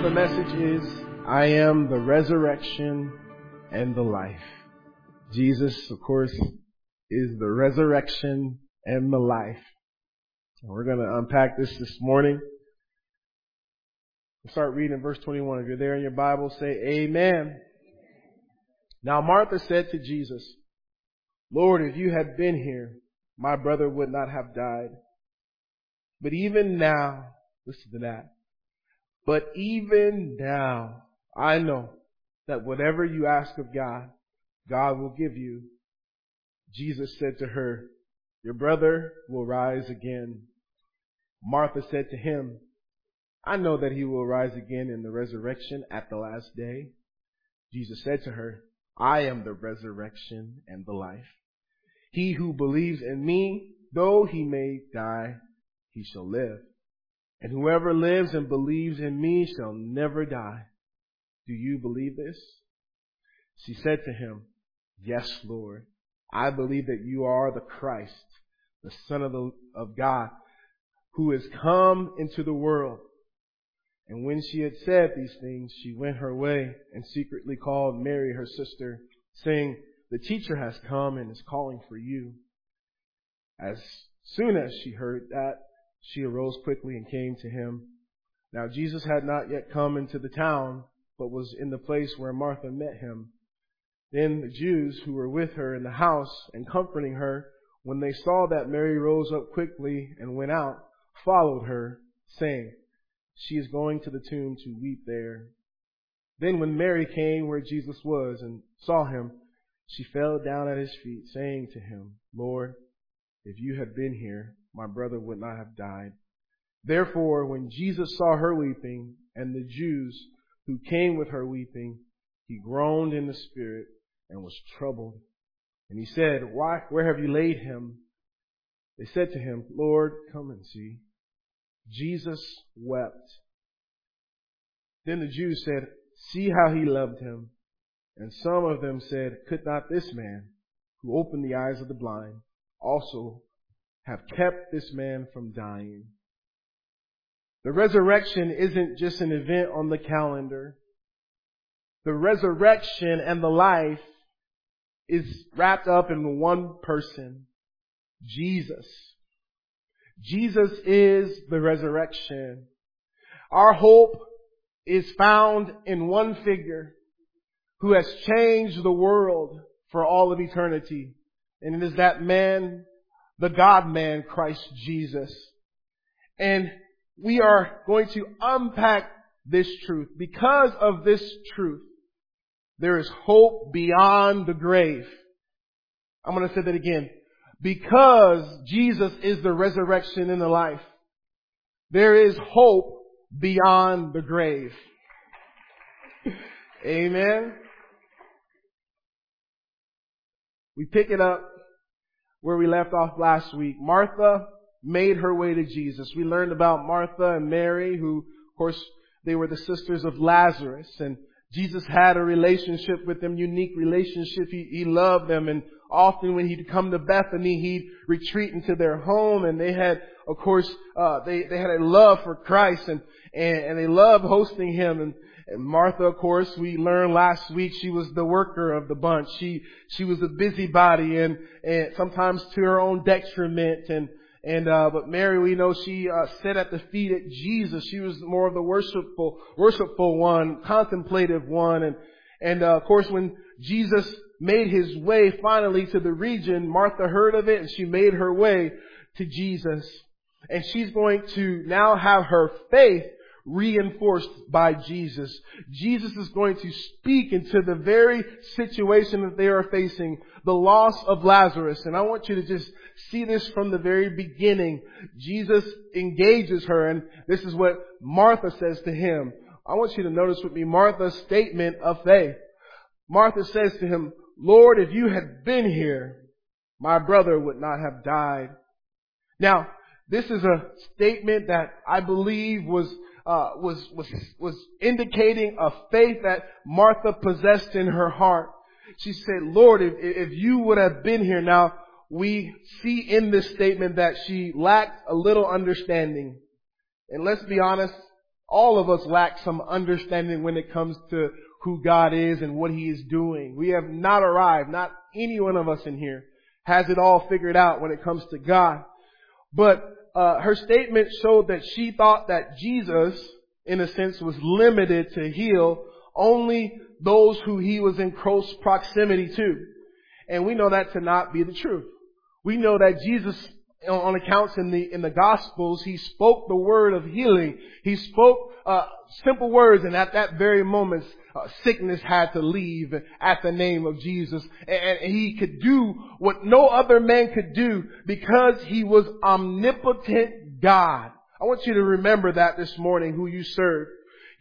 the message is, I am the resurrection and the life. Jesus, of course, is the resurrection and the life. We're going to unpack this this morning. We'll start reading verse 21. If you're there in your Bible, say amen. Now Martha said to Jesus, Lord, if you had been here, my brother would not have died. But even now, listen to that. But even now, I know that whatever you ask of God, God will give you. Jesus said to her, your brother will rise again. Martha said to him, I know that he will rise again in the resurrection at the last day. Jesus said to her, I am the resurrection and the life. He who believes in me, though he may die, he shall live. And whoever lives and believes in me shall never die. Do you believe this? She said to him, Yes, Lord. I believe that you are the Christ, the Son of, the, of God, who has come into the world. And when she had said these things, she went her way and secretly called Mary, her sister, saying, The teacher has come and is calling for you. As soon as she heard that, she arose quickly and came to him. Now Jesus had not yet come into the town, but was in the place where Martha met him. Then the Jews who were with her in the house and comforting her, when they saw that Mary rose up quickly and went out, followed her, saying, She is going to the tomb to weep there. Then when Mary came where Jesus was and saw him, she fell down at his feet, saying to him, Lord, if you had been here, my brother would not have died. Therefore, when Jesus saw her weeping, and the Jews who came with her weeping, he groaned in the spirit and was troubled. And he said, Why, where have you laid him? They said to him, Lord, come and see. Jesus wept. Then the Jews said, See how he loved him. And some of them said, Could not this man, who opened the eyes of the blind, also have kept this man from dying. The resurrection isn't just an event on the calendar. The resurrection and the life is wrapped up in one person, Jesus. Jesus is the resurrection. Our hope is found in one figure who has changed the world for all of eternity. And it is that man the God man, Christ Jesus. And we are going to unpack this truth. Because of this truth, there is hope beyond the grave. I'm going to say that again. Because Jesus is the resurrection and the life, there is hope beyond the grave. Amen. We pick it up where we left off last week. Martha made her way to Jesus. We learned about Martha and Mary, who, of course, they were the sisters of Lazarus. And Jesus had a relationship with them, unique relationship. He, he loved them. And often when he'd come to Bethany, he'd retreat into their home. And they had, of course, uh, they, they had a love for Christ and, and, and they loved hosting him. And and Martha, of course, we learned last week she was the worker of the bunch. She, she was a busybody and, and sometimes to her own detriment and, and, uh, but Mary, we know she, uh, sat at the feet of Jesus. She was more of the worshipful, worshipful one, contemplative one. And, and, uh, of course, when Jesus made his way finally to the region, Martha heard of it and she made her way to Jesus. And she's going to now have her faith reinforced by Jesus. Jesus is going to speak into the very situation that they are facing, the loss of Lazarus. And I want you to just see this from the very beginning. Jesus engages her and this is what Martha says to him. I want you to notice with me Martha's statement of faith. Martha says to him, Lord, if you had been here, my brother would not have died. Now, this is a statement that I believe was uh, was was was indicating a faith that Martha possessed in her heart. She said, "Lord, if, if you would have been here." Now we see in this statement that she lacked a little understanding, and let's be honest, all of us lack some understanding when it comes to who God is and what He is doing. We have not arrived, not any one of us in here has it all figured out when it comes to God. But uh, her statement showed that she thought that Jesus, in a sense, was limited to heal only those who he was in close proximity to. And we know that to not be the truth. We know that Jesus on accounts in the in the gospels he spoke the word of healing he spoke uh, simple words and at that very moment uh, sickness had to leave at the name of jesus and, and he could do what no other man could do because he was omnipotent god i want you to remember that this morning who you serve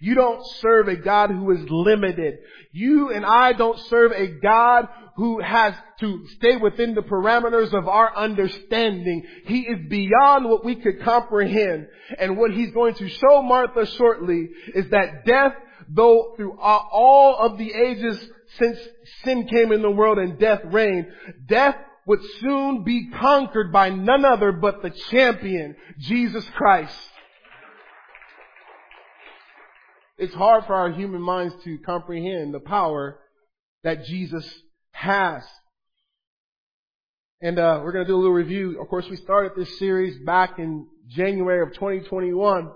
you don't serve a God who is limited. You and I don't serve a God who has to stay within the parameters of our understanding. He is beyond what we could comprehend. And what he's going to show Martha shortly is that death, though through all of the ages since sin came in the world and death reigned, death would soon be conquered by none other but the champion, Jesus Christ. It's hard for our human minds to comprehend the power that Jesus has. And uh, we're going to do a little review. Of course, we started this series back in January of 2021,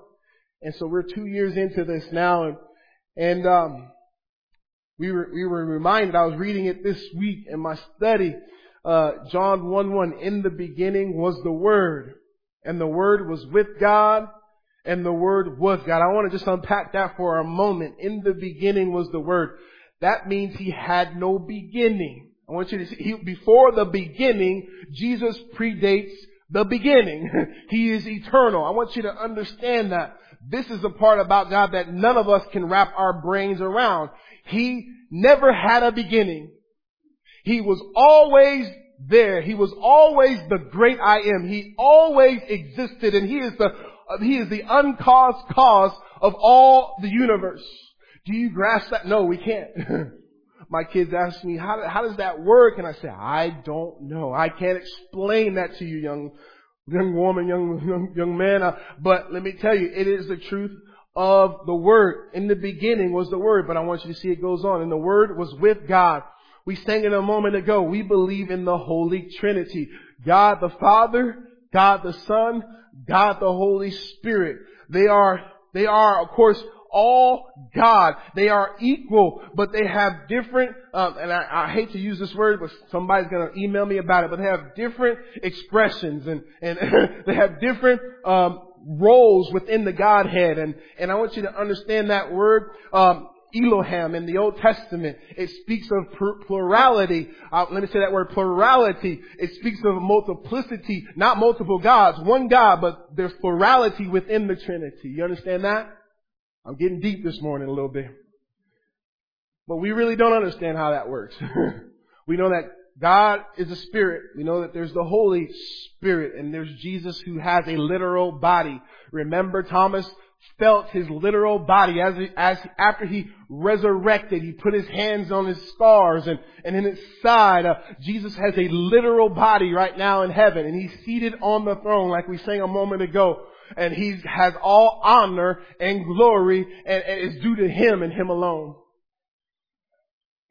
and so we're two years into this now. And, and um, we were we were reminded. I was reading it this week in my study. Uh, John 1 1. In the beginning was the Word, and the Word was with God, and the Word was God. I want to just unpack that for a moment. In the beginning was the Word. That means He had no beginning. I want you to see, he, before the beginning, Jesus predates the beginning. he is eternal. I want you to understand that. This is the part about God that none of us can wrap our brains around. He never had a beginning. He was always there. He was always the great I am. He always existed and He is the he is the uncaused cause of all the universe. Do you grasp that? No, we can't. My kids ask me, how, how does that work? And I say, I don't know. I can't explain that to you, young, young woman, young, young, young man. Uh, but let me tell you, it is the truth of the Word. In the beginning was the Word, but I want you to see it goes on. And the Word was with God. We sang it a moment ago. We believe in the Holy Trinity. God the Father, God the Son, God the Holy Spirit. They are, they are, of course, all God. They are equal, but they have different, um, and I, I, hate to use this word, but somebody's gonna email me about it, but they have different expressions and, and they have different, um, roles within the Godhead. And, and I want you to understand that word. Um, Elohim in the Old Testament. It speaks of plurality. Uh, let me say that word plurality. It speaks of multiplicity, not multiple gods, one God, but there's plurality within the Trinity. You understand that? I'm getting deep this morning a little bit. But we really don't understand how that works. we know that God is a spirit. We know that there's the Holy Spirit and there's Jesus who has a literal body. Remember Thomas felt his literal body as, he, as after he resurrected, he put his hands on his scars and, and in his side, uh, Jesus has a literal body right now in heaven and he's seated on the throne like we sang a moment ago and he has all honor and glory and, and is due to him and him alone.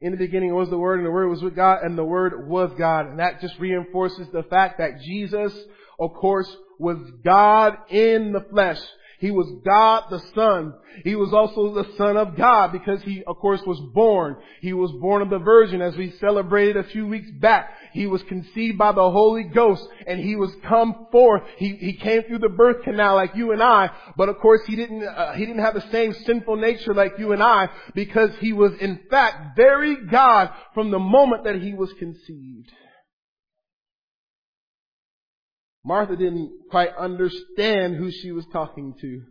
In the beginning was the Word and the Word was with God and the Word was God. And that just reinforces the fact that Jesus, of course, was God in the flesh. He was God the Son. He was also the Son of God because he, of course, was born. He was born of the Virgin as we celebrated a few weeks back. He was conceived by the Holy Ghost and he was come forth. He, he came through the birth canal like you and I, but of course he didn't, uh, he didn't have the same sinful nature like you and I because he was in fact very God from the moment that he was conceived. Martha didn't quite understand who she was talking to.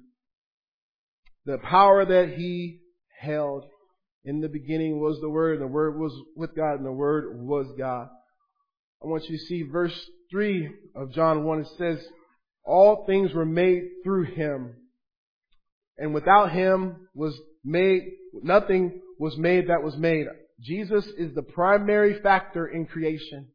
The power that he held in the beginning was the Word, and the Word was with God, and the Word was God. I want you to see verse 3 of John 1. It says, All things were made through Him, and without Him was made, nothing was made that was made. Jesus is the primary factor in creation.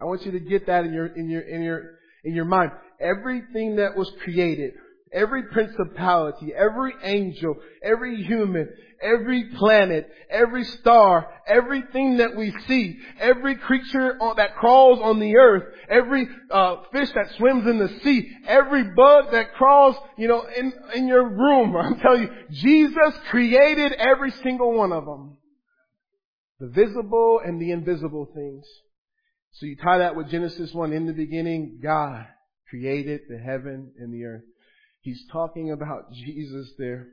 I want you to get that in your, in your, in your, in your mind. Everything that was created, every principality, every angel, every human, every planet, every star, everything that we see, every creature that crawls on the earth, every uh, fish that swims in the sea, every bug that crawls, you know, in in your room. I'm telling you, Jesus created every single one of them, the visible and the invisible things. So you tie that with Genesis one. In the beginning, God created the heaven and the earth. He's talking about Jesus there.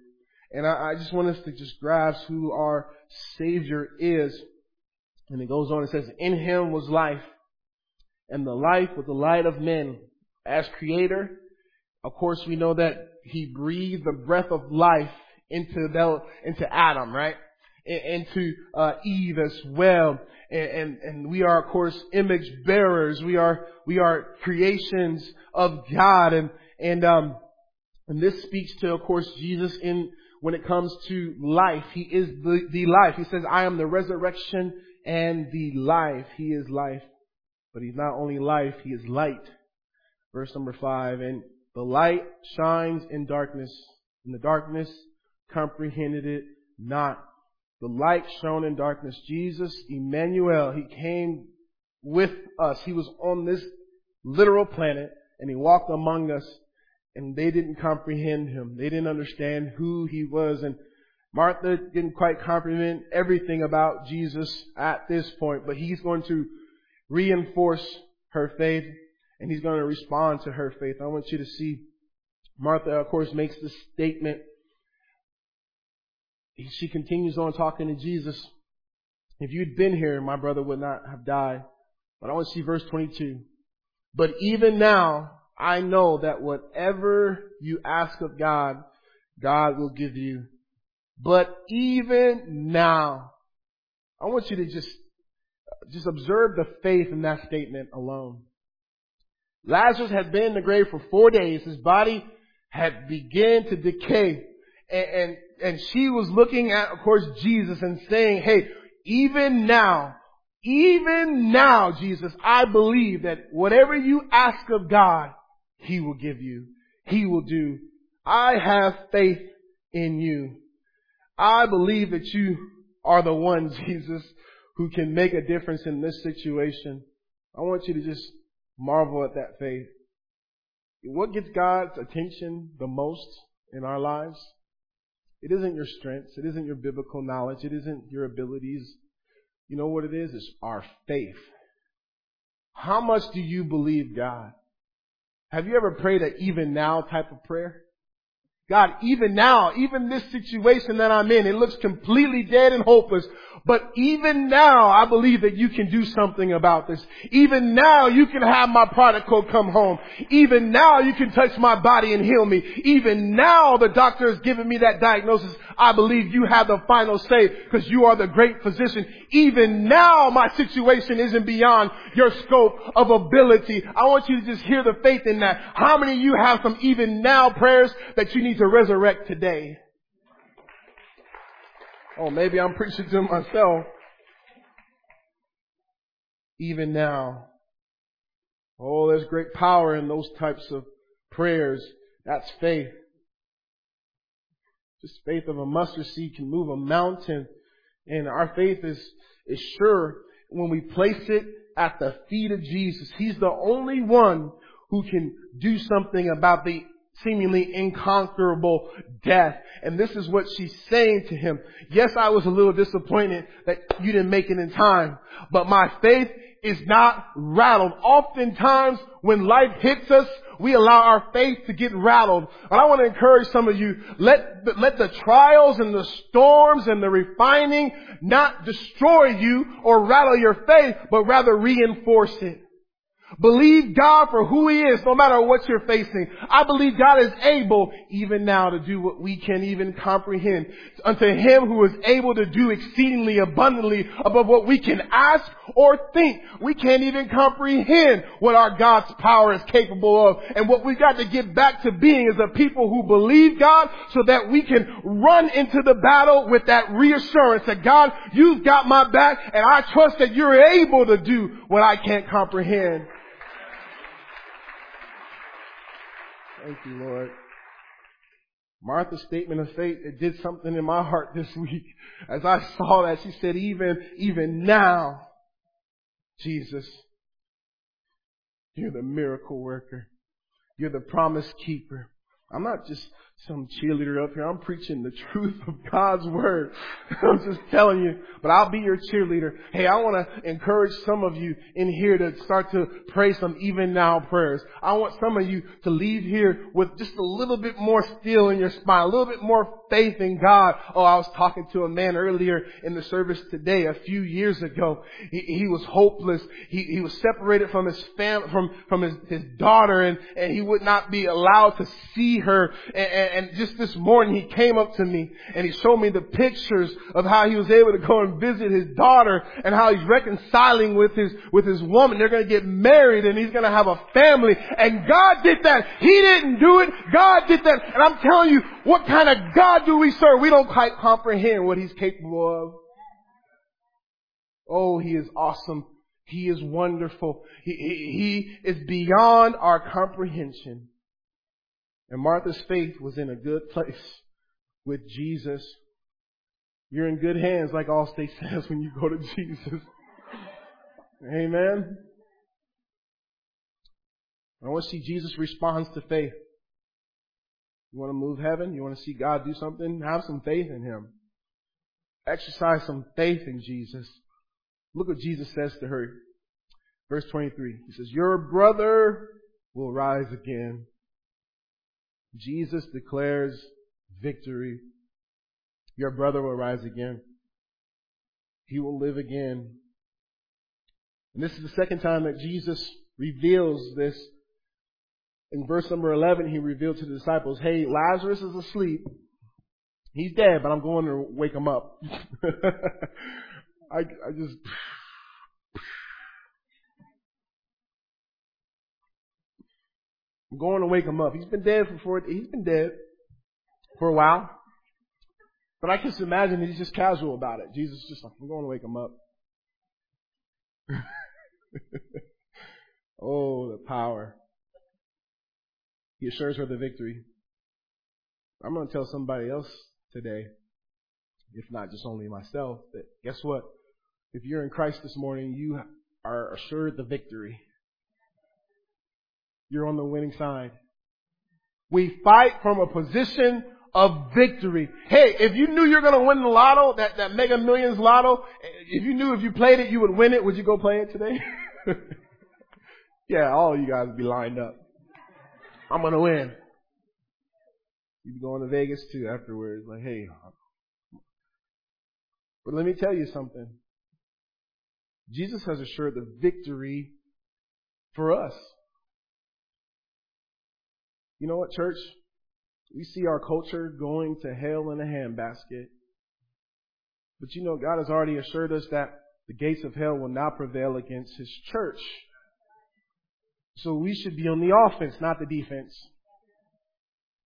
And I, I just want us to just grasp who our Savior is. And it goes on, it says, in Him was life, and the life was the light of men. As Creator, of course we know that He breathed the breath of life into the, into Adam, right? Into uh, Eve as well. And, and, and we are of course image bearers. We are, we are creations of God and, and, um, and this speaks to, of course, Jesus in, when it comes to life. He is the, the life. He says, I am the resurrection and the life. He is life. But he's not only life, he is light. Verse number five, and the light shines in darkness, and the darkness comprehended it not. The light shone in darkness. Jesus, Emmanuel, he came with us. He was on this literal planet, and he walked among us and they didn't comprehend him. They didn't understand who he was. And Martha didn't quite comprehend everything about Jesus at this point, but he's going to reinforce her faith and he's going to respond to her faith. I want you to see Martha, of course, makes this statement. She continues on talking to Jesus. If you'd been here, my brother would not have died. But I want to see verse 22. But even now, I know that whatever you ask of God, God will give you. But even now, I want you to just, just observe the faith in that statement alone. Lazarus had been in the grave for four days. His body had begun to decay. And, and, and she was looking at, of course, Jesus and saying, hey, even now, even now, Jesus, I believe that whatever you ask of God, he will give you. He will do. I have faith in you. I believe that you are the one, Jesus, who can make a difference in this situation. I want you to just marvel at that faith. What gets God's attention the most in our lives? It isn't your strengths. It isn't your biblical knowledge. It isn't your abilities. You know what it is? It's our faith. How much do you believe God? Have you ever prayed an even now type of prayer? God, even now, even this situation that I'm in, it looks completely dead and hopeless. But even now, I believe that you can do something about this. Even now, you can have my prodigal come home. Even now, you can touch my body and heal me. Even now, the doctor has given me that diagnosis. I believe you have the final say because you are the great physician. Even now, my situation isn't beyond your scope of ability. I want you to just hear the faith in that. How many of you have some even now prayers that you need to resurrect today. Oh, maybe I'm preaching to myself. Even now. Oh, there's great power in those types of prayers. That's faith. Just faith of a mustard seed can move a mountain. And our faith is, is sure when we place it at the feet of Jesus. He's the only one who can do something about the seemingly inconquerable death. And this is what she's saying to him. Yes, I was a little disappointed that you didn't make it in time, but my faith is not rattled. Oftentimes when life hits us, we allow our faith to get rattled. And I want to encourage some of you, let the, let the trials and the storms and the refining not destroy you or rattle your faith, but rather reinforce it. Believe God for who He is, no matter what you're facing. I believe God is able even now to do what we can even comprehend. Unto Him who is able to do exceedingly abundantly above what we can ask or think. We can't even comprehend what our God's power is capable of. And what we've got to get back to being is a people who believe God so that we can run into the battle with that reassurance that God, you've got my back and I trust that you're able to do what I can't comprehend. Thank you, Lord. Martha's statement of faith, it did something in my heart this week. As I saw that, she said, even, even now, Jesus, you're the miracle worker. You're the promise keeper. I'm not just some cheerleader up here. I'm preaching the truth of God's word. I'm just telling you, but I'll be your cheerleader. Hey, I want to encourage some of you in here to start to pray some even now prayers. I want some of you to leave here with just a little bit more steel in your spine, a little bit more faith in God. Oh, I was talking to a man earlier in the service today, a few years ago. He, he was hopeless. He, he was separated from his fam, from, from his, his daughter and, and he would not be allowed to see her and, and and just this morning he came up to me and he showed me the pictures of how he was able to go and visit his daughter and how he's reconciling with his, with his woman. They're going to get married and he's going to have a family. And God did that. He didn't do it. God did that. And I'm telling you, what kind of God do we serve? We don't quite comprehend what he's capable of. Oh, he is awesome. He is wonderful. He, he, he is beyond our comprehension. And Martha's faith was in a good place with Jesus. You're in good hands, like Allstate says when you go to Jesus. Amen. I want to see Jesus responds to faith. You want to move heaven? You want to see God do something? Have some faith in Him. Exercise some faith in Jesus. Look what Jesus says to her. Verse 23. He says, Your brother will rise again. Jesus declares victory. Your brother will rise again. He will live again. And this is the second time that Jesus reveals this. In verse number 11, he revealed to the disciples, hey, Lazarus is asleep. He's dead, but I'm going to wake him up. I, I just, I'm going to wake him up. He's been dead for four, he's been dead for a while. But I can just imagine he's just casual about it. Jesus is just like, I'm going to wake him up. oh, the power. He assures her the victory. I'm going to tell somebody else today, if not just only myself, that guess what? If you're in Christ this morning, you are assured the victory you're on the winning side. We fight from a position of victory. Hey, if you knew you're gonna win the lotto, that, that mega millions lotto, if you knew if you played it you would win it, would you go play it today? yeah, all you guys would be lined up. I'm gonna win. You'd be going to Vegas too afterwards, like, hey. But let me tell you something. Jesus has assured the victory for us. You know what, church? We see our culture going to hell in a handbasket. But you know, God has already assured us that the gates of hell will not prevail against His church. So we should be on the offense, not the defense.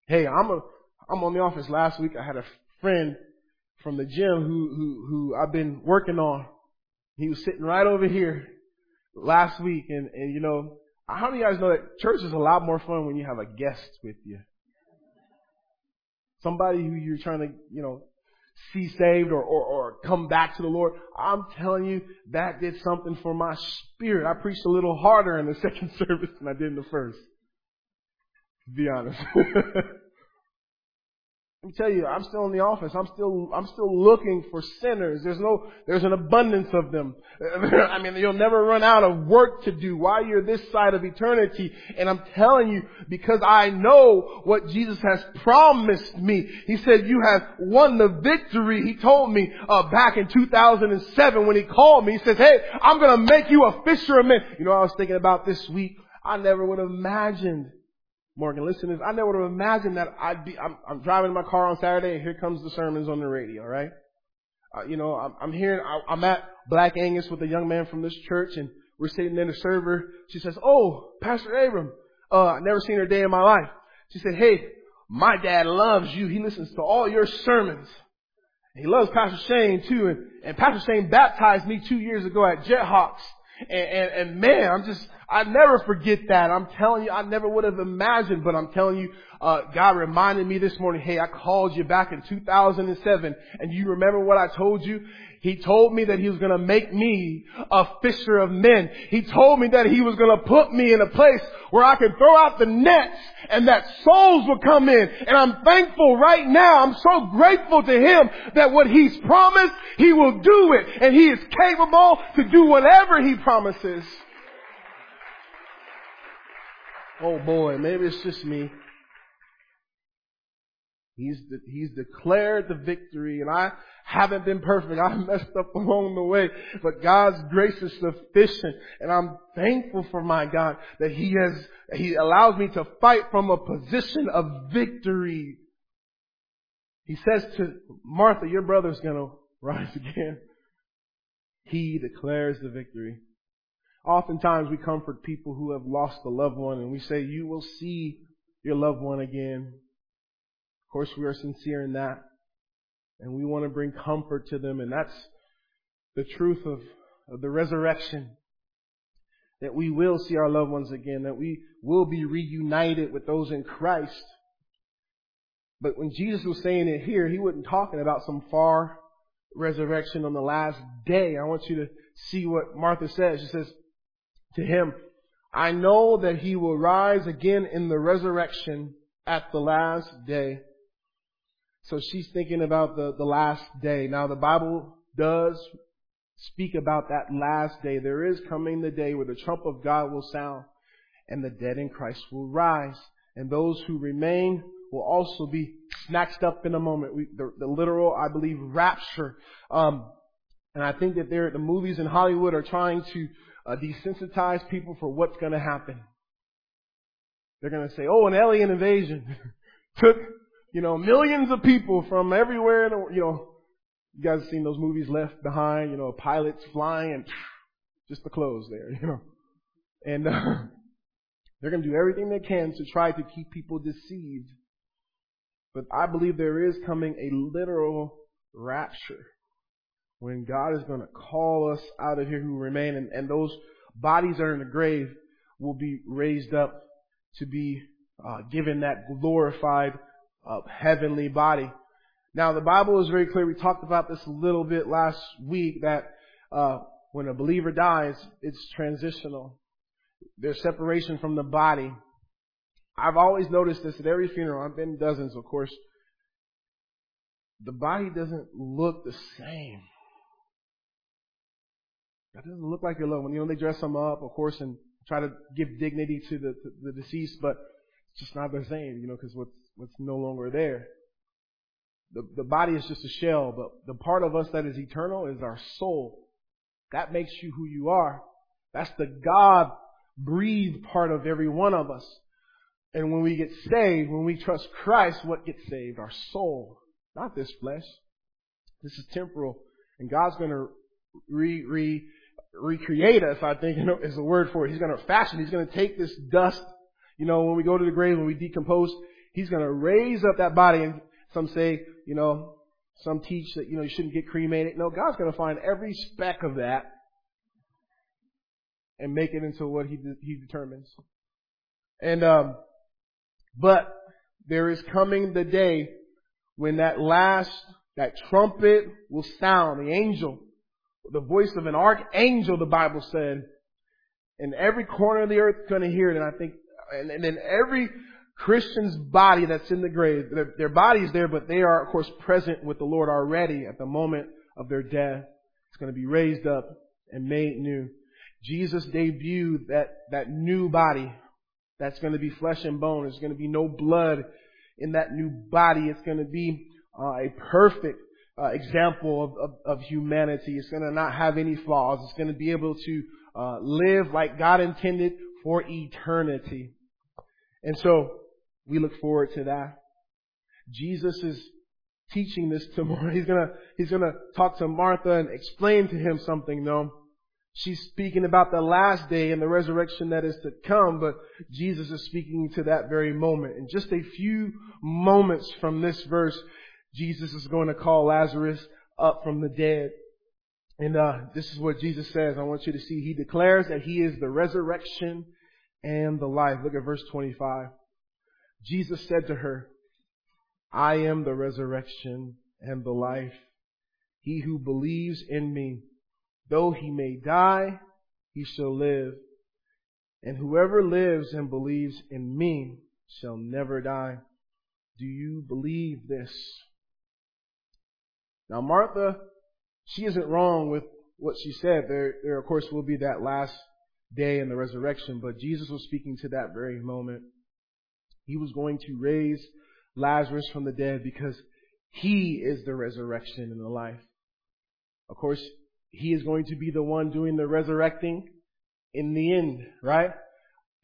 Hey, I'm a, I'm on the offense. Last week I had a friend from the gym who, who, who I've been working on. He was sitting right over here last week and, and you know, how many of you guys know that church is a lot more fun when you have a guest with you? Somebody who you're trying to, you know, see saved or, or, or come back to the Lord. I'm telling you, that did something for my spirit. I preached a little harder in the second service than I did in the first. To be honest. Let me tell you, I'm still in the office. I'm still, I'm still looking for sinners. There's no, there's an abundance of them. I mean, you'll never run out of work to do while you're this side of eternity. And I'm telling you, because I know what Jesus has promised me. He said, you have won the victory. He told me, uh, back in 2007 when he called me, he says, hey, I'm gonna make you a fisherman. You know, I was thinking about this week. I never would have imagined Morgan, listen this. I never would have imagined that I'd be, I'm, I'm driving in my car on Saturday and here comes the sermons on the radio, right? Uh, you know, I'm, I'm hearing, I'm at Black Angus with a young man from this church and we're sitting in the server. She says, Oh, Pastor Abram, uh, I never seen her day in my life. She said, Hey, my dad loves you. He listens to all your sermons. He loves Pastor Shane too. And, and Pastor Shane baptized me two years ago at Jethawks. And, and, and man, I'm just, I never forget that. I'm telling you, I never would have imagined, but I'm telling you, uh, God reminded me this morning, hey, I called you back in 2007, and you remember what I told you? He told me that He was gonna make me a fisher of men. He told me that He was gonna put me in a place where I could throw out the nets and that souls would come in. And I'm thankful right now. I'm so grateful to Him that what He's promised, He will do it. And He is capable to do whatever He promises. Oh boy, maybe it's just me. He's, de- he's declared the victory and I haven't been perfect. I messed up along the way, but God's grace is sufficient and I'm thankful for my God that He has, He allows me to fight from a position of victory. He says to Martha, your brother's gonna rise again. He declares the victory. Oftentimes we comfort people who have lost a loved one and we say, you will see your loved one again Of course, we are sincere in that. And we want to bring comfort to them. And that's the truth of, of the resurrection. That we will see our loved ones again. That we will be reunited with those in Christ. But when Jesus was saying it here, he wasn't talking about some far resurrection on the last day. I want you to see what Martha says. She says to him, I know that he will rise again in the resurrection at the last day. So she's thinking about the, the last day. Now the Bible does speak about that last day. There is coming the day where the trump of God will sound and the dead in Christ will rise. And those who remain will also be snatched up in a moment. We, the, the, literal, I believe, rapture. Um, and I think that there, the movies in Hollywood are trying to uh, desensitize people for what's going to happen. They're going to say, "Oh, an alien invasion took you know, millions of people from everywhere, you know, you guys have seen those movies Left Behind, you know, pilots flying and just the clothes there, you know. And uh, they're going to do everything they can to try to keep people deceived. But I believe there is coming a literal rapture when God is going to call us out of here who remain and, and those bodies that are in the grave will be raised up to be uh, given that glorified uh, heavenly body. Now the Bible is very clear. We talked about this a little bit last week that uh, when a believer dies, it's transitional. There's separation from the body. I've always noticed this at every funeral. I've been dozens, of course. The body doesn't look the same. It doesn't look like your loved one. You know, they dress them up, of course, and try to give dignity to the, to the deceased, but it's just not the same, you know, because what's what's no longer there. The, the body is just a shell, but the part of us that is eternal is our soul. That makes you who you are. That's the God breathed part of every one of us. And when we get saved, when we trust Christ, what gets saved? Our soul, not this flesh. This is temporal. And God's going to re, re, recreate us, I think you know, is the word for it. He's going to fashion. He's going to take this dust, you know, when we go to the grave, when we decompose, He's going to raise up that body. And some say, you know, some teach that, you know, you shouldn't get cremated. No, God's going to find every speck of that and make it into what he, he determines. And, um, but there is coming the day when that last, that trumpet will sound, the angel, the voice of an archangel, the Bible said, and every corner of the earth going to hear it. And I think, and, and then every Christian's body that's in the grave, their, their body is there, but they are, of course, present with the Lord already at the moment of their death. It's going to be raised up and made new. Jesus debuted that, that new body that's going to be flesh and bone. There's going to be no blood in that new body. It's going to be uh, a perfect uh, example of, of, of, humanity. It's going to not have any flaws. It's going to be able to uh, live like God intended for eternity. And so we look forward to that. Jesus is teaching this tomorrow. He's gonna, he's gonna talk to Martha and explain to him something, no? She's speaking about the last day and the resurrection that is to come, but Jesus is speaking to that very moment. In just a few moments from this verse, Jesus is going to call Lazarus up from the dead. And uh, this is what Jesus says. I want you to see. He declares that He is the resurrection and the life. Look at verse 25. Jesus said to her, I am the resurrection and the life. He who believes in me, though he may die, he shall live. And whoever lives and believes in me shall never die. Do you believe this? Now Martha, she isn't wrong with what she said. There, there of course will be that last day in the resurrection, but Jesus was speaking to that very moment. He was going to raise Lazarus from the dead because he is the resurrection and the life. Of course, he is going to be the one doing the resurrecting in the end, right?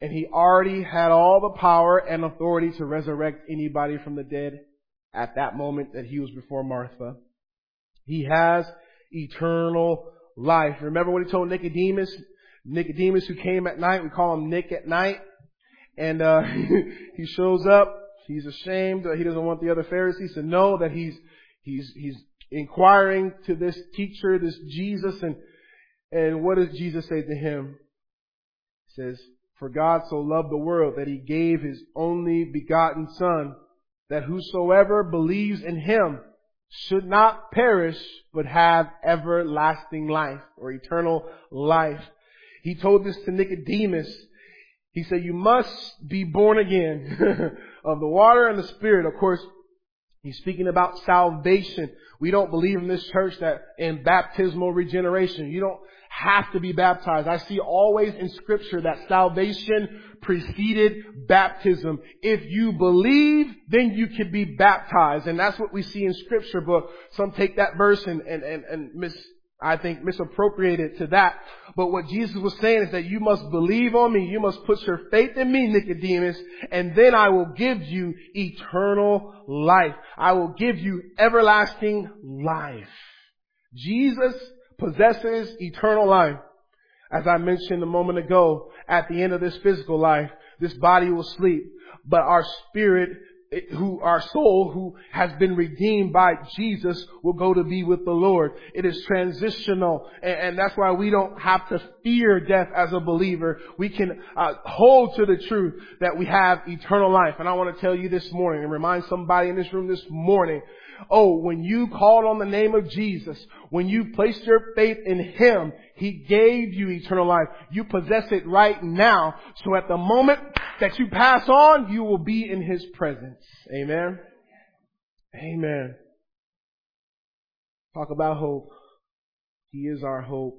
And he already had all the power and authority to resurrect anybody from the dead at that moment that he was before Martha. He has eternal life. Remember what he told Nicodemus? Nicodemus who came at night, we call him Nick at night. And, uh, he shows up. He's ashamed. He doesn't want the other Pharisees to know that he's, he's, he's inquiring to this teacher, this Jesus. And, and what does Jesus say to him? He says, for God so loved the world that he gave his only begotten son that whosoever believes in him should not perish, but have everlasting life or eternal life. He told this to Nicodemus. He said, you must be born again of the water and the spirit. Of course, he's speaking about salvation. We don't believe in this church that in baptismal regeneration. You don't have to be baptized. I see always in scripture that salvation preceded baptism. If you believe, then you can be baptized. And that's what we see in scripture, but some take that verse and, and, and, and mis, I think misappropriated to that. But what Jesus was saying is that you must believe on me. You must put your faith in me, Nicodemus, and then I will give you eternal life. I will give you everlasting life. Jesus possesses eternal life. As I mentioned a moment ago, at the end of this physical life, this body will sleep, but our spirit who our soul who has been redeemed by Jesus will go to be with the Lord. It is transitional and, and that's why we don't have to fear death as a believer. We can uh, hold to the truth that we have eternal life. And I want to tell you this morning and remind somebody in this room this morning Oh, when you called on the name of Jesus, when you placed your faith in Him, He gave you eternal life. You possess it right now. So at the moment that you pass on, you will be in His presence. Amen. Amen. Talk about hope. He is our hope.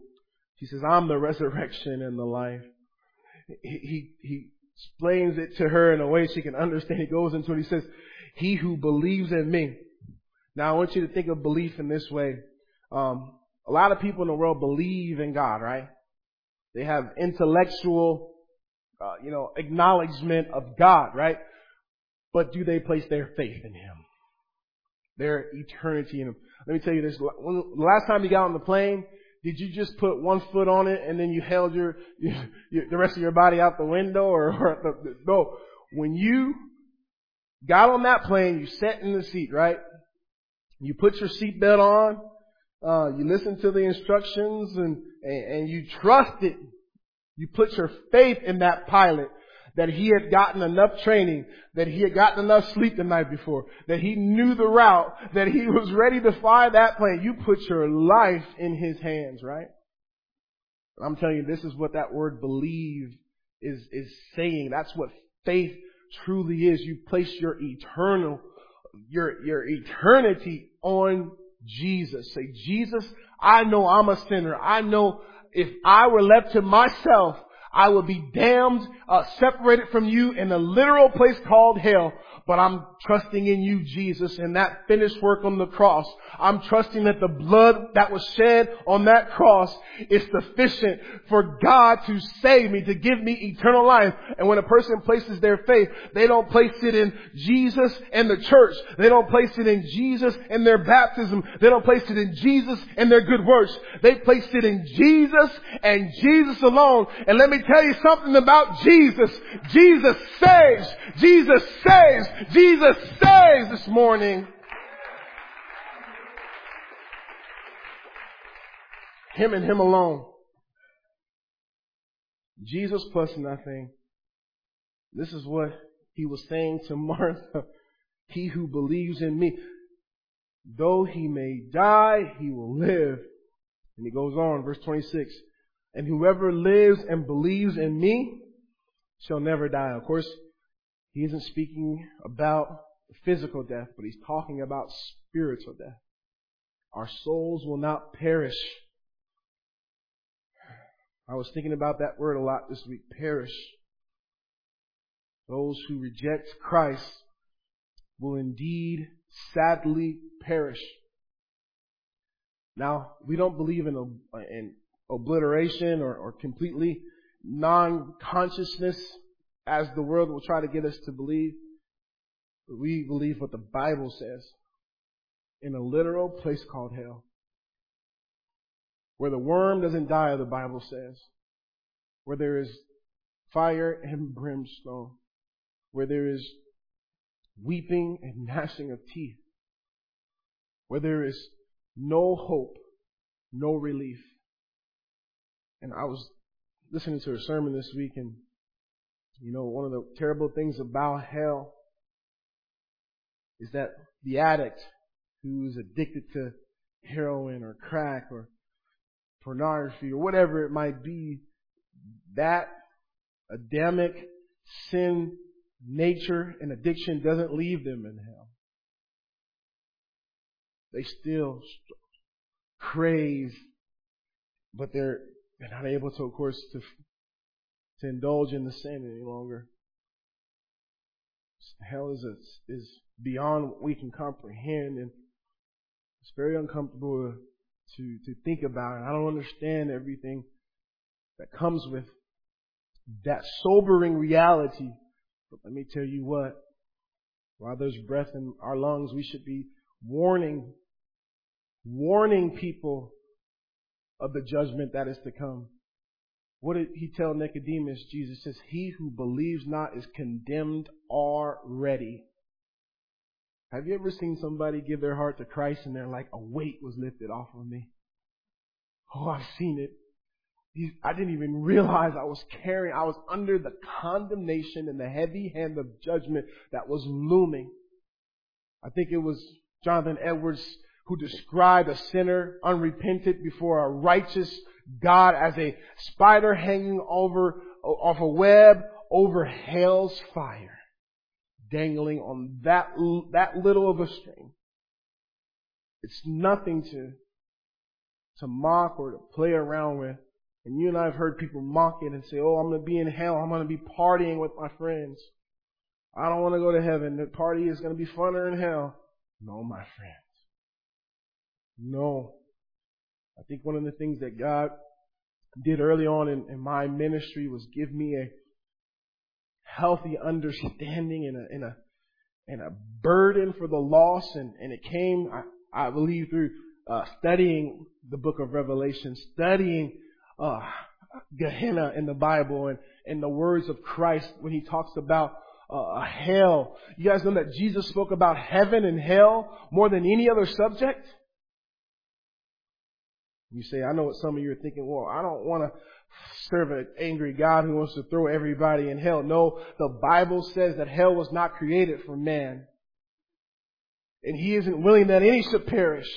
He says, I'm the resurrection and the life. He, he, he explains it to her in a way she can understand. He goes into it. He says, he who believes in me, now I want you to think of belief in this way. Um, a lot of people in the world believe in God, right? They have intellectual, uh, you know, acknowledgement of God, right? But do they place their faith in Him? Their eternity in Him. Let me tell you this. When, the last time you got on the plane, did you just put one foot on it and then you held your, your the rest of your body out the window or, or the, no? When you got on that plane, you sat in the seat, right? You put your seatbelt on, uh, you listen to the instructions and, and, and you trust it. You put your faith in that pilot that he had gotten enough training, that he had gotten enough sleep the night before, that he knew the route, that he was ready to fly that plane. You put your life in his hands, right? I'm telling you, this is what that word believe is, is saying. That's what faith truly is. You place your eternal your, your eternity on Jesus. Say, Jesus, I know I'm a sinner. I know if I were left to myself, I would be damned, uh, separated from you in a literal place called hell but I'm trusting in you, Jesus, and that finished work on the cross. I'm trusting that the blood that was shed on that cross is sufficient for God to save me, to give me eternal life. And when a person places their faith, they don't place it in Jesus and the church. They don't place it in Jesus and their baptism. They don't place it in Jesus and their good works. They place it in Jesus and Jesus alone. And let me tell you something about Jesus. Jesus saves. Jesus saves. Jesus saves this morning. Him and Him alone. Jesus plus nothing. This is what He was saying to Martha. He who believes in me, though he may die, he will live. And he goes on, verse 26. And whoever lives and believes in me shall never die. Of course, he isn't speaking about physical death, but he's talking about spiritual death. Our souls will not perish. I was thinking about that word a lot this week, perish. Those who reject Christ will indeed sadly perish. Now, we don't believe in, in obliteration or, or completely non-consciousness as the world will try to get us to believe. But we believe what the Bible says in a literal place called hell. Where the worm doesn't die, the Bible says. Where there is fire and brimstone. Where there is weeping and gnashing of teeth, where there is no hope, no relief. And I was listening to a sermon this week and, you know, one of the terrible things about hell is that the addict who's addicted to heroin or crack or pornography or whatever it might be, that Adamic sin nature and addiction doesn't leave them in hell. They still crave, but they're, they're not able to, of course, to, to indulge in the sin any longer. Hell is a, is beyond what we can comprehend, and it's very uncomfortable to to think about. And I don't understand everything that comes with that sobering reality but let me tell you what, while there's breath in our lungs, we should be warning, warning people of the judgment that is to come. What did he tell Nicodemus? Jesus says, He who believes not is condemned already. Have you ever seen somebody give their heart to Christ and they're like, a weight was lifted off of me? Oh, I've seen it. I didn't even realize I was carrying, I was under the condemnation and the heavy hand of judgment that was looming. I think it was Jonathan Edwards who described a sinner unrepentant before a righteous God as a spider hanging over, off a web over hell's fire, dangling on that, that little of a string. It's nothing to, to mock or to play around with. And you and I have heard people mock it and say, oh, I'm going to be in hell. I'm going to be partying with my friends. I don't want to go to heaven. The party is going to be funner in hell. No, my friends. No. I think one of the things that God did early on in, in my ministry was give me a healthy understanding and a, and a, and a burden for the lost. And, and it came, I, I believe, through uh, studying the book of Revelation, studying uh, Gehenna in the Bible and, and the words of Christ when he talks about uh, hell. You guys know that Jesus spoke about heaven and hell more than any other subject? You say, I know what some of you are thinking, well, I don't want to serve an angry God who wants to throw everybody in hell. No, the Bible says that hell was not created for man. And he isn't willing that any should perish,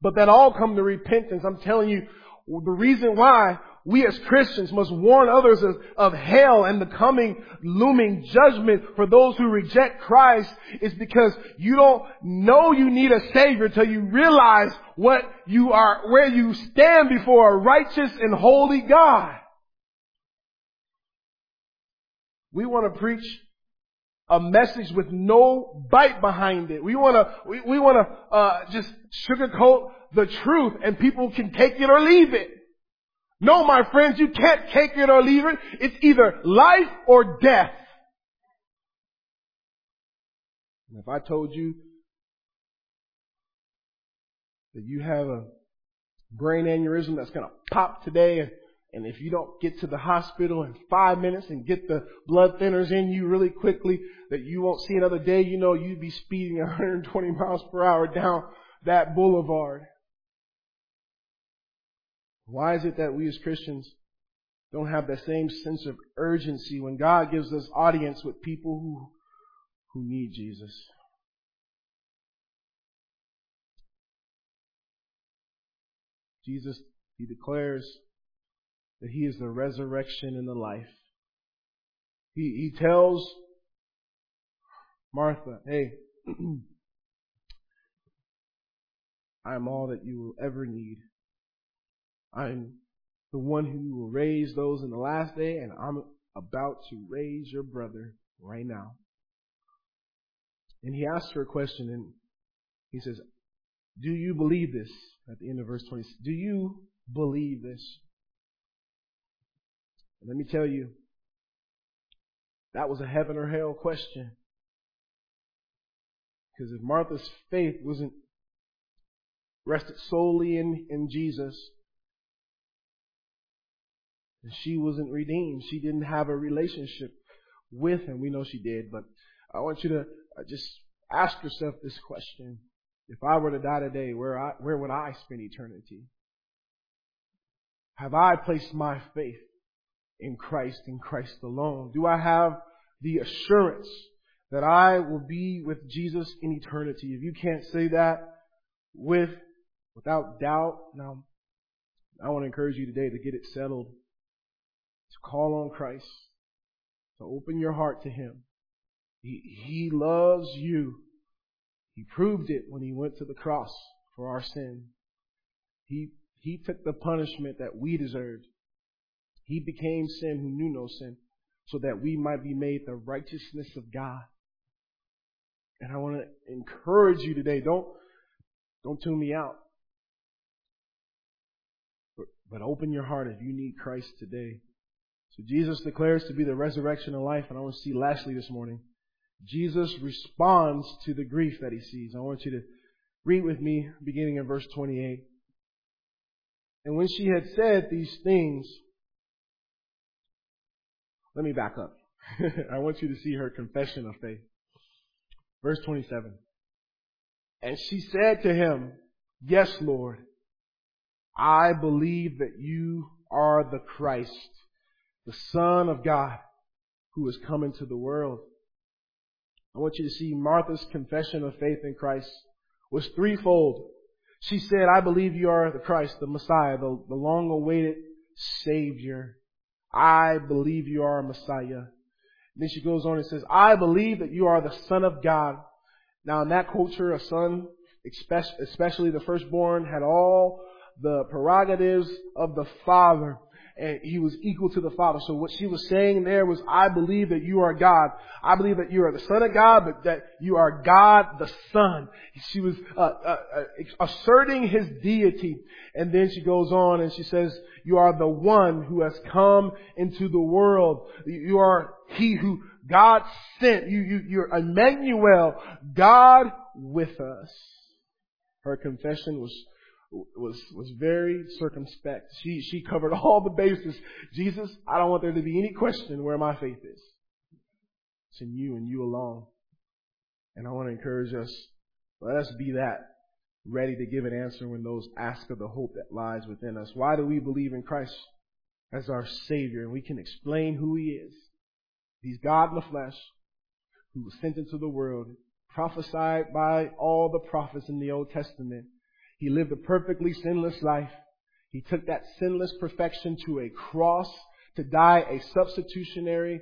but that all come to repentance. I'm telling you, the reason why we as Christians must warn others of, of, hell and the coming looming judgment for those who reject Christ is because you don't know you need a Savior till you realize what you are, where you stand before a righteous and holy God. We want to preach a message with no bite behind it. We want to, we, we want to uh, just sugarcoat the truth and people can take it or leave it. No, my friends, you can't take it or leave it. It's either life or death. And if I told you that you have a brain aneurysm that's going to pop today and, and if you don't get to the hospital in five minutes and get the blood thinners in you really quickly, that you won't see another day, you know you'd be speeding 120 miles per hour down that boulevard. Why is it that we as Christians don't have that same sense of urgency when God gives us audience with people who, who need Jesus? Jesus, he declares that he is the resurrection and the life. He, he tells Martha, hey, I am all that you will ever need. I'm the one who will raise those in the last day, and I'm about to raise your brother right now. And he asks her a question, and he says, Do you believe this? At the end of verse 20, do you believe this? And let me tell you, that was a heaven or hell question. Because if Martha's faith wasn't rested solely in, in Jesus, and she wasn't redeemed, she didn't have a relationship with him. We know she did, but I want you to uh, just ask yourself this question. If I were to die today, where I, where would I spend eternity? Have I placed my faith in Christ, in Christ alone? Do I have the assurance that I will be with Jesus in eternity? If you can't say that with, without doubt, now, I want to encourage you today to get it settled, to call on Christ, to open your heart to Him. He, he loves you. He proved it when He went to the cross for our sin. He, He took the punishment that we deserved. He became sin who knew no sin so that we might be made the righteousness of God. And I want to encourage you today. Don't, don't tune me out. But, but open your heart if you need Christ today. So Jesus declares to be the resurrection of life. And I want to see lastly this morning, Jesus responds to the grief that he sees. I want you to read with me beginning in verse 28. And when she had said these things, let me back up. I want you to see her confession of faith. Verse 27. And she said to him, Yes, Lord, I believe that you are the Christ, the Son of God, who is come into the world. I want you to see Martha's confession of faith in Christ was threefold. She said, I believe you are the Christ, the Messiah, the, the long awaited Savior. I believe you are a Messiah. Then she goes on and says, I believe that you are the Son of God. Now in that culture, a son, especially the firstborn, had all the prerogatives of the father and he was equal to the Father. So what she was saying there was, I believe that you are God. I believe that you are the Son of God, but that you are God the Son. She was uh, uh, uh, asserting his deity. And then she goes on and she says, you are the one who has come into the world. You are he who God sent. You, you, you're Emmanuel, God with us. Her confession was was was very circumspect. She she covered all the bases. Jesus, I don't want there to be any question where my faith is. It's in you and you alone. And I want to encourage us, let us be that ready to give an answer when those ask of the hope that lies within us. Why do we believe in Christ as our Savior? And we can explain who He is. He's God in the flesh, who was sent into the world, prophesied by all the prophets in the Old Testament he lived a perfectly sinless life. He took that sinless perfection to a cross to die a substitutionary,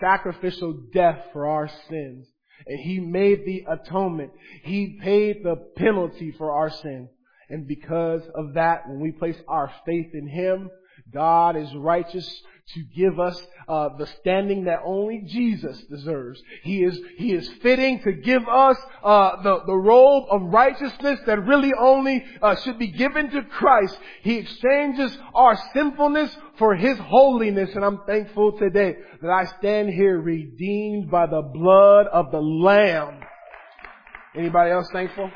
sacrificial death for our sins. And He made the atonement. He paid the penalty for our sin. And because of that, when we place our faith in Him, God is righteous to give us uh, the standing that only Jesus deserves. He is He is fitting to give us uh, the the robe of righteousness that really only uh, should be given to Christ. He exchanges our sinfulness for His holiness, and I'm thankful today that I stand here redeemed by the blood of the Lamb. Anybody else thankful?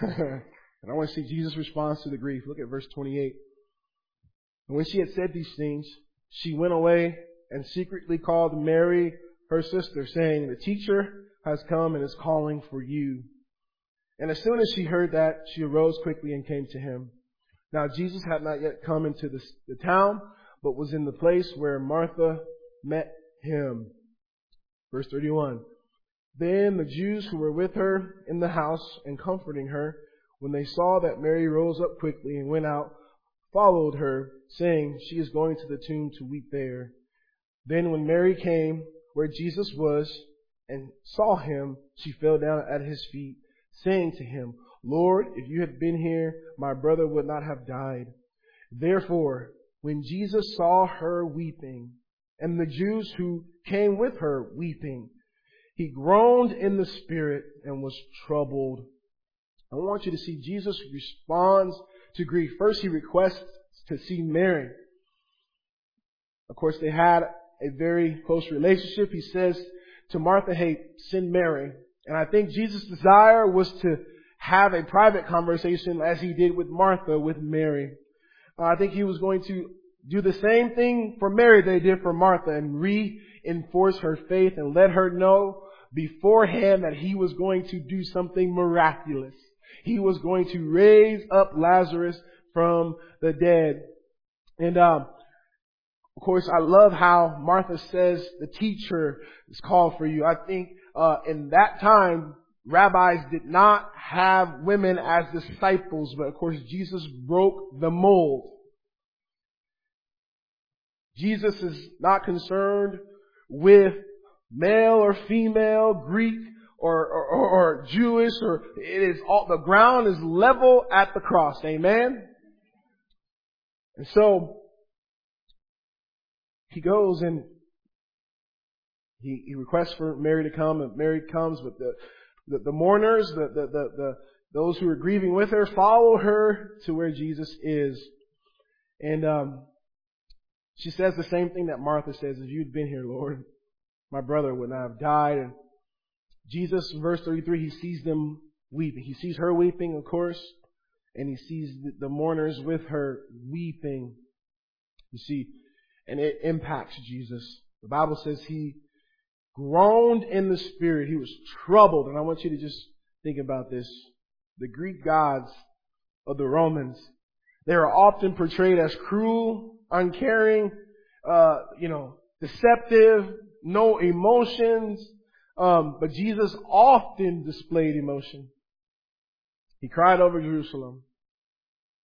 And I want to see Jesus' response to the grief. Look at verse 28. And when she had said these things, she went away and secretly called Mary, her sister, saying, The teacher has come and is calling for you. And as soon as she heard that, she arose quickly and came to him. Now Jesus had not yet come into the, the town, but was in the place where Martha met him. Verse 31. Then the Jews who were with her in the house and comforting her, when they saw that Mary rose up quickly and went out, followed her, saying, She is going to the tomb to weep there. Then when Mary came where Jesus was and saw him, she fell down at his feet, saying to him, Lord, if you had been here, my brother would not have died. Therefore, when Jesus saw her weeping, and the Jews who came with her weeping, he groaned in the spirit and was troubled. I want you to see Jesus responds to grief. First, he requests to see Mary. Of course, they had a very close relationship. He says to Martha, hey, send Mary. And I think Jesus' desire was to have a private conversation as he did with Martha with Mary. Uh, I think he was going to do the same thing for Mary they did for Martha and reinforce her faith and let her know beforehand that he was going to do something miraculous. He was going to raise up Lazarus from the dead. And um, of course, I love how Martha says the teacher is called for you. I think uh, in that time, rabbis did not have women as disciples, but of course, Jesus broke the mold. Jesus is not concerned with male or female, Greek or, or, or, Jewish, or it is all, the ground is level at the cross. Amen? And so, he goes and he, he requests for Mary to come, and Mary comes, but the, the, the mourners, the, the, the, the, those who are grieving with her, follow her to where Jesus is. And um, she says the same thing that Martha says, if you'd been here, Lord, my brother would not have died. And Jesus, verse 33, he sees them weeping. He sees her weeping, of course, and he sees the mourners with her weeping. You see, and it impacts Jesus. The Bible says he groaned in the spirit. He was troubled. And I want you to just think about this. The Greek gods of the Romans, they are often portrayed as cruel, uncaring, uh, you know, deceptive, no emotions. Um, but Jesus often displayed emotion. He cried over Jerusalem.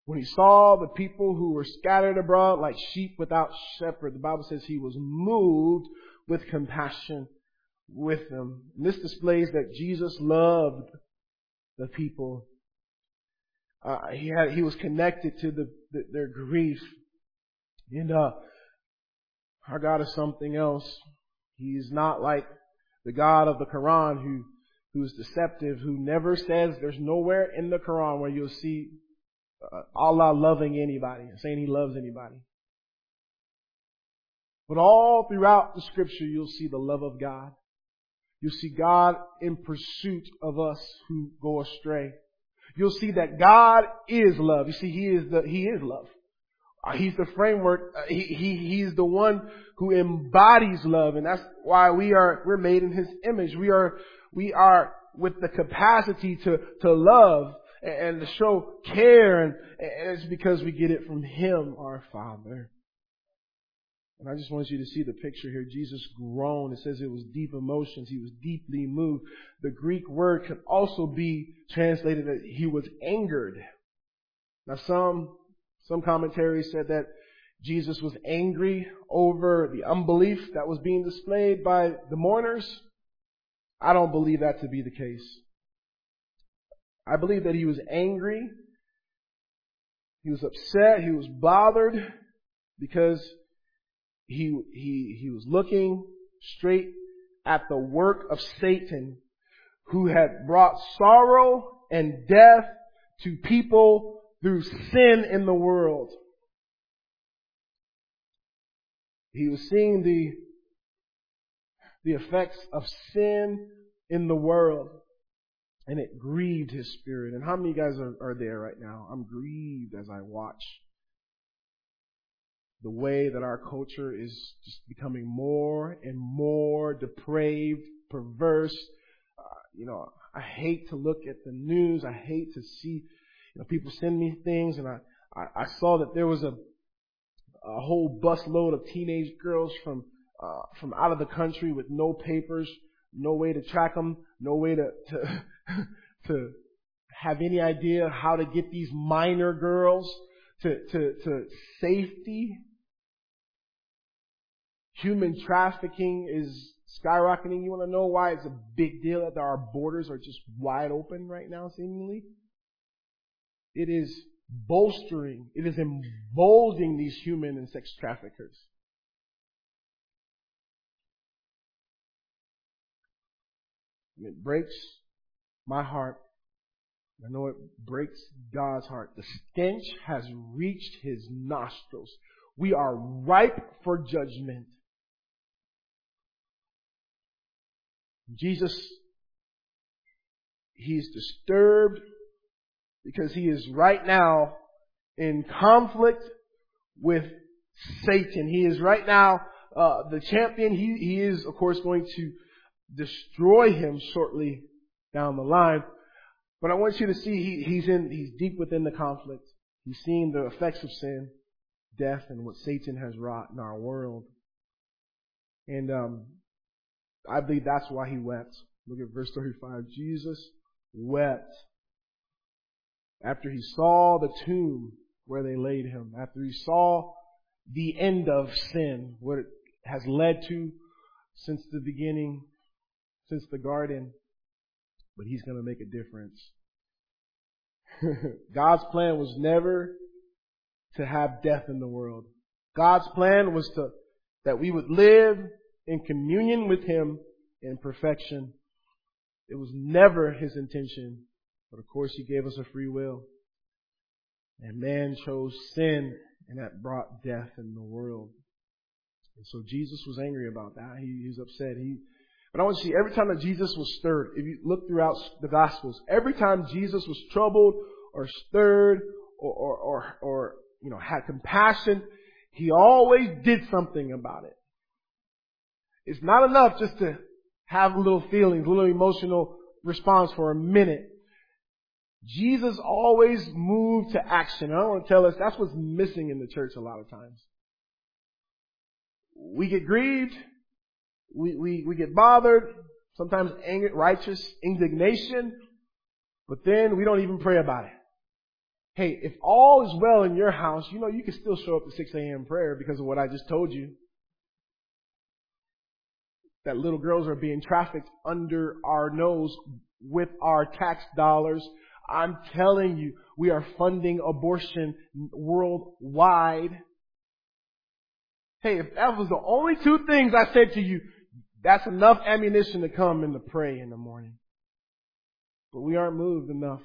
When he saw the people who were scattered abroad like sheep without shepherd, the Bible says he was moved with compassion with them. And this displays that Jesus loved the people. Uh, he had, he was connected to the, the their grief. And, uh, our God is something else. He's not like the God of the Quran who, who's deceptive, who never says, there's nowhere in the Quran where you'll see uh, Allah loving anybody, saying He loves anybody. But all throughout the scripture, you'll see the love of God. You'll see God in pursuit of us who go astray. You'll see that God is love. You see, He is the, He is love. Uh, he's the framework. Uh, he, he, he's the one who embodies love. And that's why we are, we're made in His image. We are, we are with the capacity to, to love and to show care, and, and it's because we get it from Him, our Father. And I just want you to see the picture here. Jesus groaned. It says it was deep emotions. He was deeply moved. The Greek word could also be translated that he was angered. Now some, some commentaries said that Jesus was angry over the unbelief that was being displayed by the mourners. I don't believe that to be the case. I believe that he was angry. He was upset. He was bothered because he, he, he was looking straight at the work of Satan who had brought sorrow and death to people through sin in the world. He was seeing the, the effects of sin in the world and it grieved his spirit. And how many guys are, are there right now? I'm grieved as I watch the way that our culture is just becoming more and more depraved, perverse. Uh, you know, I hate to look at the news. I hate to see, know, people send me things and I, I, I saw that there was a, a whole busload of teenage girls from, uh, from out of the country with no papers, no way to track them, no way to, to, to have any idea how to get these minor girls to, to, to safety. Human trafficking is skyrocketing. You want to know why it's a big deal that our borders are just wide open right now, seemingly? It is bolstering, it is emboldening these human and sex traffickers. And it breaks my heart. I know it breaks God's heart. The stench has reached his nostrils. We are ripe for judgment. Jesus, he's disturbed because he is right now in conflict with Satan. He is right now uh, the champion. He, he is, of course, going to destroy him shortly down the line. But I want you to see he, he's in he's deep within the conflict. He's seeing the effects of sin, death, and what Satan has wrought in our world. And um, I believe that's why he wept. Look at verse 35. Jesus wept after he saw the tomb where they laid him, after he saw the end of sin, what it has led to since the beginning, since the garden. But he's going to make a difference. God's plan was never to have death in the world. God's plan was to, that we would live in communion with Him in perfection. It was never His intention, but of course He gave us a free will. And man chose sin, and that brought death in the world. And so Jesus was angry about that. He, he was upset. He, but I want to see every time that Jesus was stirred, if you look throughout the Gospels, every time Jesus was troubled or stirred or, or, or, or you know, had compassion, he always did something about it. It's not enough just to have little feelings, little emotional response for a minute. Jesus always moved to action. I want to tell us that's what's missing in the church a lot of times. We get grieved. We, we, we get bothered. Sometimes anger, righteous indignation. But then we don't even pray about it. Hey, if all is well in your house, you know you can still show up to 6 a.m. prayer because of what I just told you that little girls are being trafficked under our nose with our tax dollars. I'm telling you, we are funding abortion worldwide. Hey, if that was the only two things I said to you, that's enough ammunition to come and to pray in the morning. But we aren't moved enough.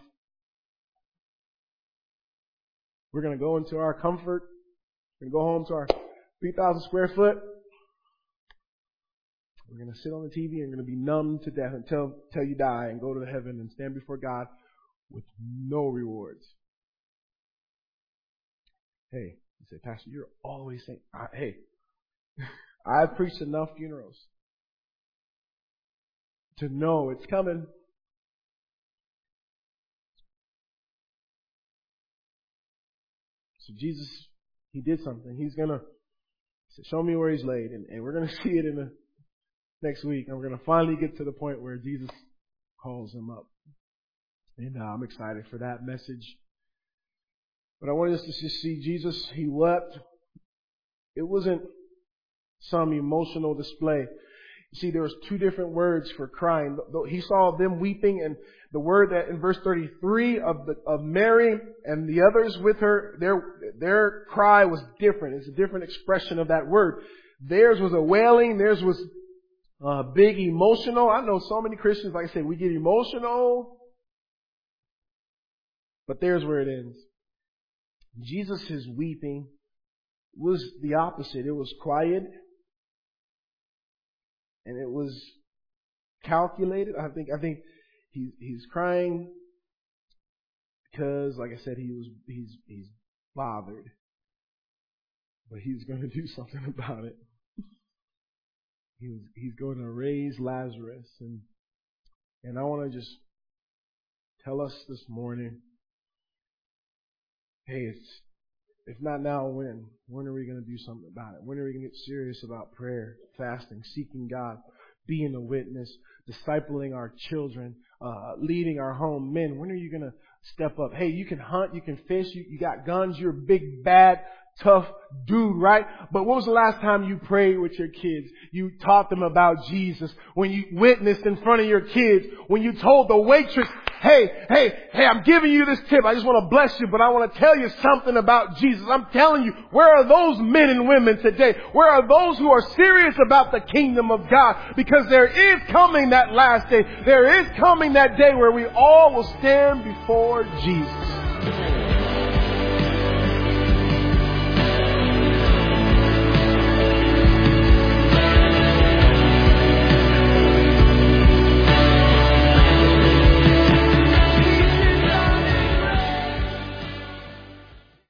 We're going to go into our comfort. To go home to our 3,000 square foot we're going to sit on the TV and we're going to be numb to death until, until you die and go to heaven and stand before God with no rewards. Hey, you say, Pastor, you're always saying, I, hey, I've preached enough funerals to know it's coming. So Jesus, He did something. He's gonna show me where He's laid, and, and we're gonna see it in the next week, and we're going to finally get to the point where Jesus calls him up. And uh, I'm excited for that message. But I wanted us to see Jesus, he wept. It wasn't some emotional display. You see, there was two different words for crying. He saw them weeping, and the word that in verse 33 of the, of Mary and the others with her, their their cry was different. It's a different expression of that word. Theirs was a wailing. Theirs was uh, big emotional. I know so many Christians, like I said, we get emotional, but there's where it ends. Jesus' weeping was the opposite. It was quiet and it was calculated. I think I think he's he's crying because, like I said, he was he's he's bothered, but he's going to do something about it. He was, he's going to raise Lazarus. And, and I want to just tell us this morning, hey, it's, if not now, when? When are we going to do something about it? When are we going to get serious about prayer, fasting, seeking God, being a witness, discipling our children, uh, leading our home men? When are you going to step up? Hey, you can hunt, you can fish, you, you got guns, you're a big bad tough dude, right? But when was the last time you prayed with your kids? You taught them about Jesus. When you witnessed in front of your kids. When you told the waitress, hey, hey, hey, I'm giving you this tip. I just want to bless you, but I want to tell you something about Jesus. I'm telling you, where are those men and women today? Where are those who are serious about the kingdom of God? Because there is coming that last day. There is coming that day where we all will stand before Jesus.